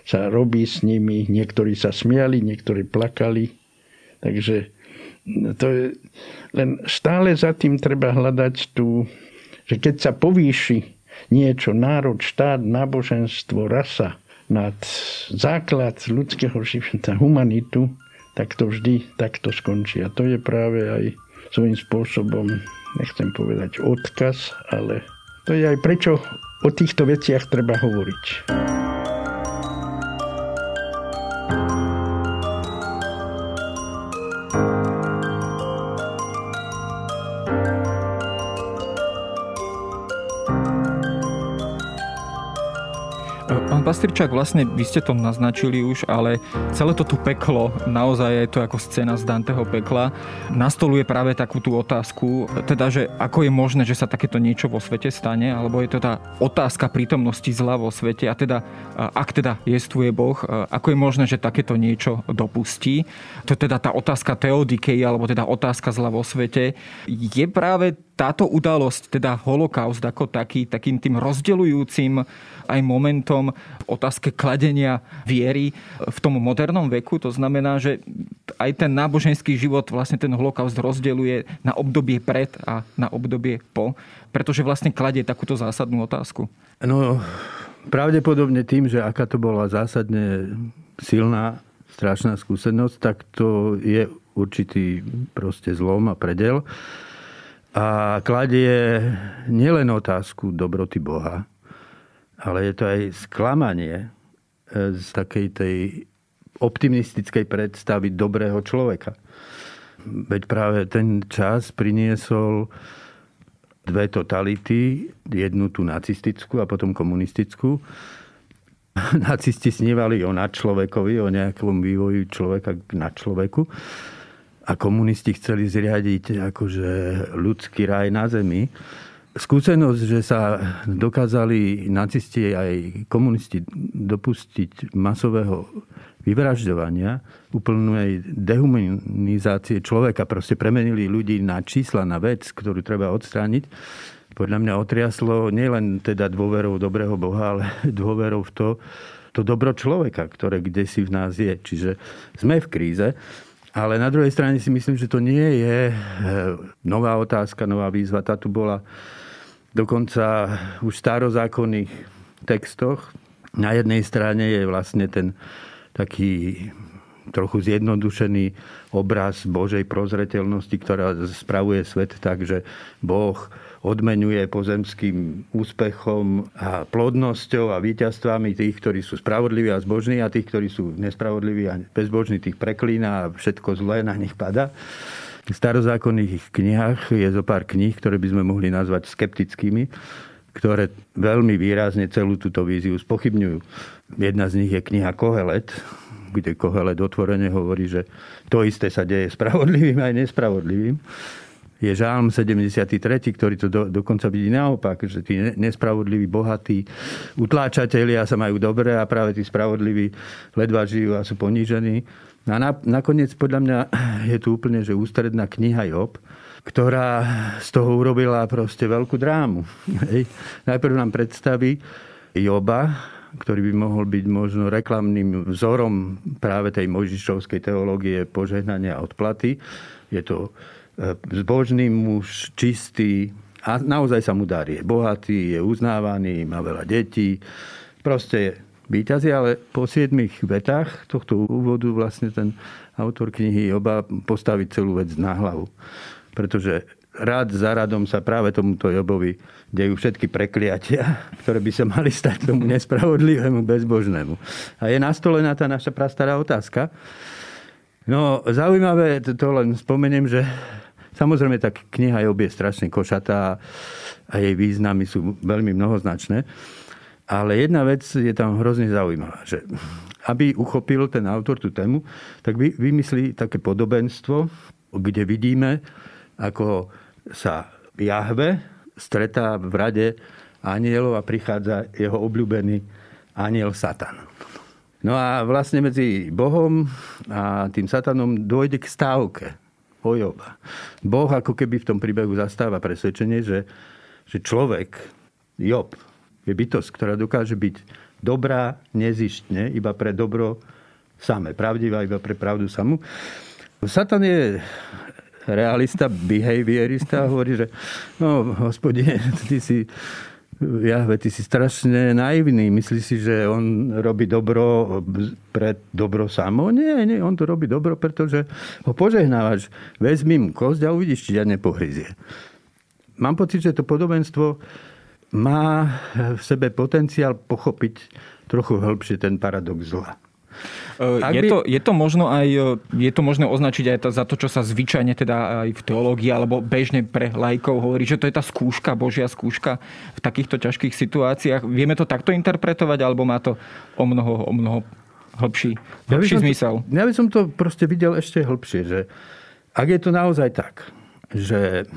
sa robí s nimi. Niektorí sa smiali, niektorí plakali. Takže to je, len stále za tým treba hľadať tú že keď sa povýši niečo, národ, štát, náboženstvo, rasa nad základ ľudského života, humanitu, tak to vždy takto skončí. A to je práve aj svojím spôsobom, nechcem povedať odkaz, ale to je aj prečo o týchto veciach treba hovoriť. Pastričák, vlastne vy ste to naznačili už, ale celé to tu peklo, naozaj je to ako scéna z Danteho pekla, nastoluje práve takú tú otázku, teda, že ako je možné, že sa takéto niečo vo svete stane, alebo je to tá otázka prítomnosti zla vo svete a teda, ak teda jestvuje Boh, ako je možné, že takéto niečo dopustí. To je teda tá otázka teodikei, alebo teda otázka zla vo svete. Je práve táto udalosť, teda holokaust ako taký, takým tým rozdeľujúcim aj momentom v otázke kladenia viery v tom modernom veku. To znamená, že aj ten náboženský život vlastne ten holokaust rozdeluje na obdobie pred a na obdobie po, pretože vlastne kladie takúto zásadnú otázku. No, pravdepodobne tým, že aká to bola zásadne silná, strašná skúsenosť, tak to je určitý proste zlom a predel. A kladie nielen otázku dobroty Boha, ale je to aj sklamanie e, z takej tej optimistickej predstavy dobrého človeka. Veď práve ten čas priniesol dve totality, jednu tú nacistickú a potom komunistickú. Nacisti snívali o nadčlovekovi, o nejakom vývoji človeka na človeku. A komunisti chceli zriadiť akože ľudský raj na zemi skúsenosť, že sa dokázali nacisti aj komunisti dopustiť masového vyvražďovania, úplnej dehumanizácie človeka, proste premenili ľudí na čísla, na vec, ktorú treba odstrániť, podľa mňa otriaslo nielen teda dôverou dobrého Boha, ale dôverou v to, to dobro človeka, ktoré kde si v nás je. Čiže sme v kríze. Ale na druhej strane si myslím, že to nie je eh, nová otázka, nová výzva. Tá tu bola dokonca už starozákonných textoch. Na jednej strane je vlastne ten taký trochu zjednodušený obraz Božej prozreteľnosti, ktorá spravuje svet tak, že Boh odmenuje pozemským úspechom a plodnosťou a víťazstvami tých, ktorí sú spravodliví a zbožní a tých, ktorí sú nespravodliví a bezbožní, tých preklína a všetko zlé na nich pada. V starozákonných knihách je zo pár kníh, ktoré by sme mohli nazvať skeptickými, ktoré veľmi výrazne celú túto víziu spochybňujú. Jedna z nich je kniha Kohelet, kde Kohelet otvorene hovorí, že to isté sa deje spravodlivým aj nespravodlivým je žálm 73, ktorý to do, dokonca vidí naopak, že tí nespravodliví, bohatí utláčatelia sa majú dobre a práve tí spravodliví ledva žijú a sú ponížení. A na, nakoniec podľa mňa je tu úplne, že ústredná kniha Job, ktorá z toho urobila proste veľkú drámu. Hej. Najprv nám predstaví Joba, ktorý by mohol byť možno reklamným vzorom práve tej možišovskej teológie požehnania a odplaty. Je to E, zbožný muž, čistý a naozaj sa mu darí. Je bohatý, je uznávaný, má veľa detí. Proste výťazí, ale po siedmých vetách tohto úvodu vlastne ten autor knihy oba postaví celú vec na hlavu. Pretože rád za radom sa práve tomuto Jobovi dejú všetky prekliatia, ktoré by sa mali stať tomu nespravodlivému, bezbožnému. A je nastolená tá naša prastará otázka. No, zaujímavé, to len spomeniem, že Samozrejme, tá kniha Job je strašne košatá a jej významy sú veľmi mnohoznačné. Ale jedna vec je tam hrozne zaujímavá, že aby uchopil ten autor tú tému, tak vymyslí také podobenstvo, kde vidíme, ako sa Jahve stretá v rade anielov a prichádza jeho obľúbený aniel Satan. No a vlastne medzi Bohom a tým Satanom dôjde k stávke o Joba. Boh ako keby v tom príbehu zastáva presvedčenie, že, že človek, Job, je bytosť, ktorá dokáže byť dobrá nezištne iba pre dobro samé, pravdivá iba pre pravdu samú. Satan je realista, behaviorista a hovorí, že no, hospodine, ty si Jahve, ty si strašne naivný. Myslíš si, že on robí dobro pre dobro samo? Nie, nie, on to robí dobro, pretože ho požehnávaš. Vezmi mu kosť a uvidíš, či ťa nepohryzie. Mám pocit, že to podobenstvo má v sebe potenciál pochopiť trochu hĺbšie ten paradox zla. Ak je, by... to, je to možno aj, je to možné označiť aj to, za to, čo sa zvyčajne teda aj v teológii alebo bežne pre lajkov hovorí, že to je tá skúška, božia skúška v takýchto ťažkých situáciách. Vieme to takto interpretovať, alebo má to o mnoho, o mnoho hĺbší, hĺbší ja zmysel? To, ja by som to proste videl ešte hĺbšie, že ak je to naozaj tak, že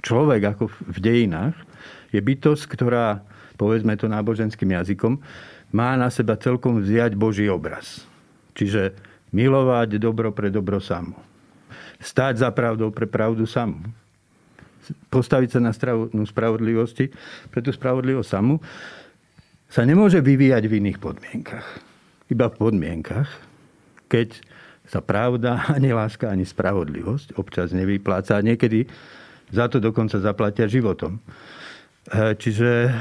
človek ako v dejinách je bytosť, ktorá, povedzme to náboženským jazykom, má na seba celkom vziať Boží obraz. Čiže milovať dobro pre dobro samú. Stáť za pravdou pre pravdu samú. Postaviť sa na stranu spravodlivosti pre tú spravodlivosť samú sa nemôže vyvíjať v iných podmienkach. Iba v podmienkach, keď sa pravda, ani láska, ani spravodlivosť občas nevypláca a niekedy za to dokonca zaplatia životom. E, čiže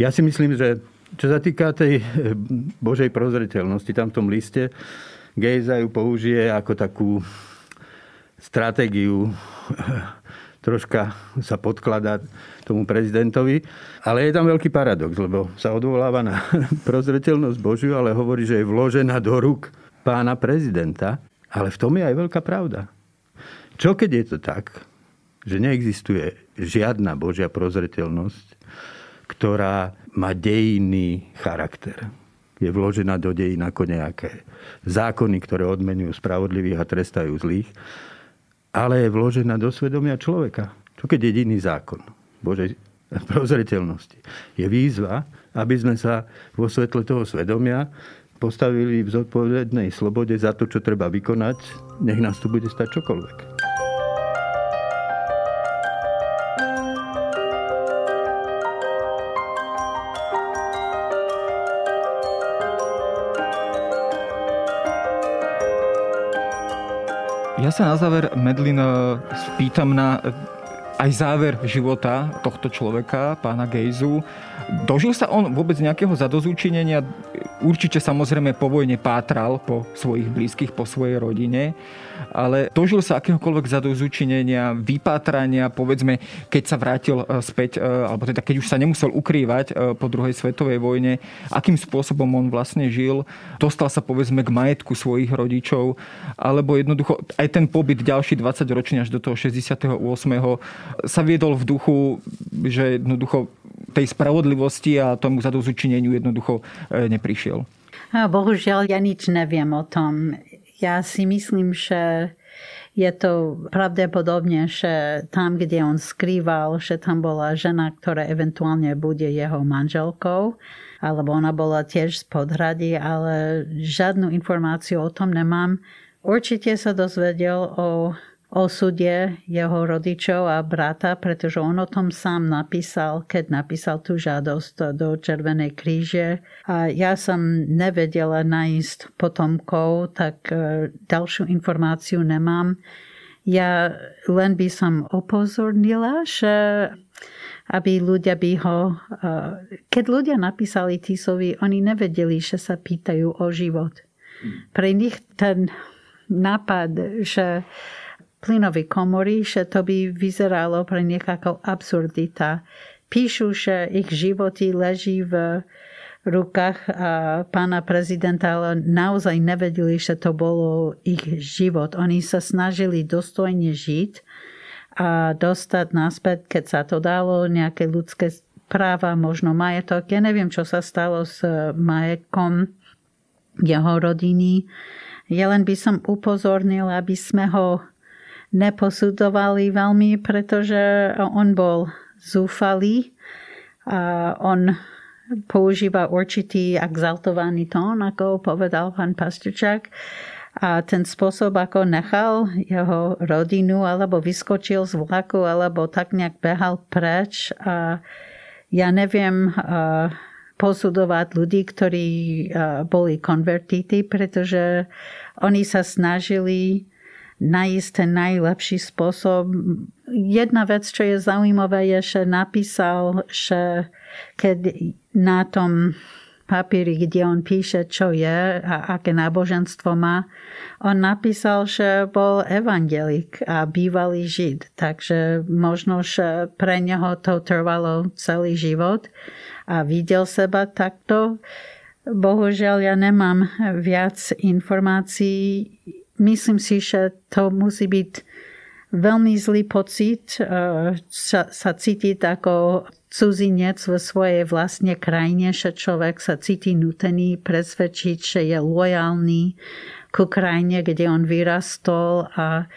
ja si myslím, že čo sa týka tej eh, Božej prozreteľnosti, tam v tom liste Gejza ju použije ako takú stratégiu troška sa podkladá tomu prezidentovi. Ale je tam veľký paradox, lebo sa odvoláva na prozreteľnosť Božiu, ale hovorí, že je vložená do rúk pána prezidenta. Ale v tom je aj veľká pravda. Čo keď je to tak, že neexistuje žiadna Božia prozreteľnosť, ktorá má dejinný charakter. Je vložená do dejín ako nejaké zákony, ktoré odmenujú spravodlivých a trestajú zlých, ale je vložená do svedomia človeka. Čo keď jediný zákon Božej prozreteľnosti je výzva, aby sme sa vo svetle toho svedomia postavili v zodpovednej slobode za to, čo treba vykonať, nech nás tu bude stať čokoľvek. Ja sa na záver, Medlin, spýtam na e, aj záver života tohto človeka, pána Gejzu. Dožil sa on vôbec nejakého zadozúčinenia? Určite samozrejme po vojne pátral po svojich blízkych, po svojej rodine, ale dožil sa akéhokoľvek zadozučinenia, vypátrania, povedzme, keď sa vrátil e, späť, e, alebo teda keď už sa nemusel ukrývať e, po druhej svetovej vojne, akým spôsobom on vlastne žil, dostal sa povedzme k majetku svojich rodičov, alebo jednoducho aj ten pobyt ďalší 20 ročný až do toho 68. sa viedol v duchu, že jednoducho tej spravodlivosti a tomu zadozučineniu jednoducho neprišiel. Bohužiaľ, ja nič neviem o tom. Ja si myslím, že je to pravdepodobne, že tam, kde on skrýval, že tam bola žena, ktorá eventuálne bude jeho manželkou, alebo ona bola tiež z podhrady, ale žiadnu informáciu o tom nemám. Určite sa dozvedel o osude jeho rodičov a brata, pretože on o tom sám napísal, keď napísal tú žiadosť do Červenej kríže. A ja som nevedela nájsť potomkov, tak e, ďalšiu informáciu nemám. Ja len by som upozornila, že aby ľudia by ho... E, keď ľudia napísali Tisovi, oni nevedeli, že sa pýtajú o život. Pre nich ten nápad, že plynovej komory, že to by vyzeralo pre ako absurdita. Píšu, že ich životy leží v rukách pána prezidenta, ale naozaj nevedeli, že to bolo ich život. Oni sa snažili dostojne žiť a dostať naspäť, keď sa to dalo, nejaké ľudské práva, možno majetok. Ja neviem, čo sa stalo s majetkom jeho rodiny. Ja len by som upozornil, aby sme ho neposudovali veľmi, pretože on bol zúfalý a on používa určitý exaltovaný tón, ako povedal pán Pastučák. A ten spôsob, ako nechal jeho rodinu, alebo vyskočil z vlaku, alebo tak nejak behal preč. A ja neviem posudovať ľudí, ktorí boli konvertíty, pretože oni sa snažili nájsť ten najlepší spôsob. Jedna vec, čo je zaujímavé, je, že napísal, že keď na tom papieri, kde on píše, čo je a aké náboženstvo má, on napísal, že bol evangelik a bývalý žid. Takže možno, že pre neho to trvalo celý život a videl seba takto. Bohužiaľ, ja nemám viac informácií myslím si, že to musí byť veľmi zlý pocit e, sa, sa cítiť ako cudzinec vo svojej vlastne krajine, že človek sa cíti nutený presvedčiť, že je lojálny ku krajine, kde on vyrastol a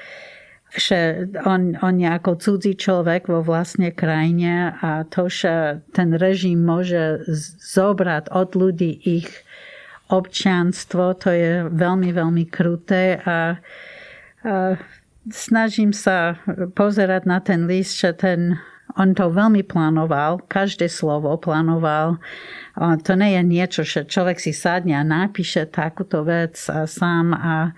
že on, on je ako cudzí človek vo vlastne krajine a to, že ten režim môže zobrať od ľudí ich občianstvo, to je veľmi, veľmi kruté a, a snažím sa pozerať na ten list, že ten, on to veľmi plánoval, každé slovo plánoval. To nie je niečo, že človek si sadne a napíše takúto vec a sám a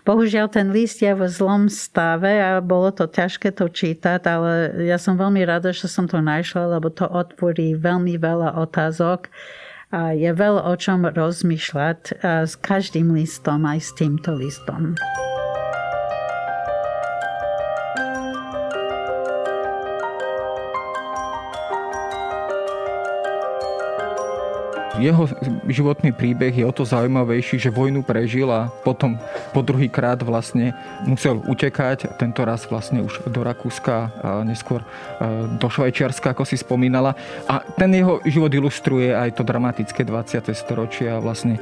Bohužiaľ ten list je v zlom stave a bolo to ťažké to čítať, ale ja som veľmi rada, že som to našla, lebo to otvorí veľmi veľa otázok a je veľa o čom rozmýšľať s každým listom, aj s týmto listom. Jeho životný príbeh je o to zaujímavejší, že vojnu prežil a potom po druhý krát vlastne musel utekať, tento raz vlastne už do Rakúska a neskôr do Švajčiarska, ako si spomínala. A ten jeho život ilustruje aj to dramatické 20. storočie a vlastne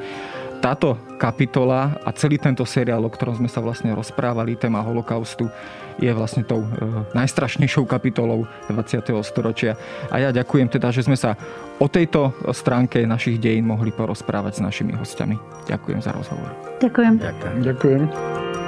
táto kapitola a celý tento seriál, o ktorom sme sa vlastne rozprávali, téma holokaustu, je vlastne tou e, najstrašnejšou kapitolou 20. storočia. A ja ďakujem teda, že sme sa o tejto stránke našich dejín mohli porozprávať s našimi hostiami. Ďakujem za rozhovor. Ďakujem. Ďakujem. Ďakujem.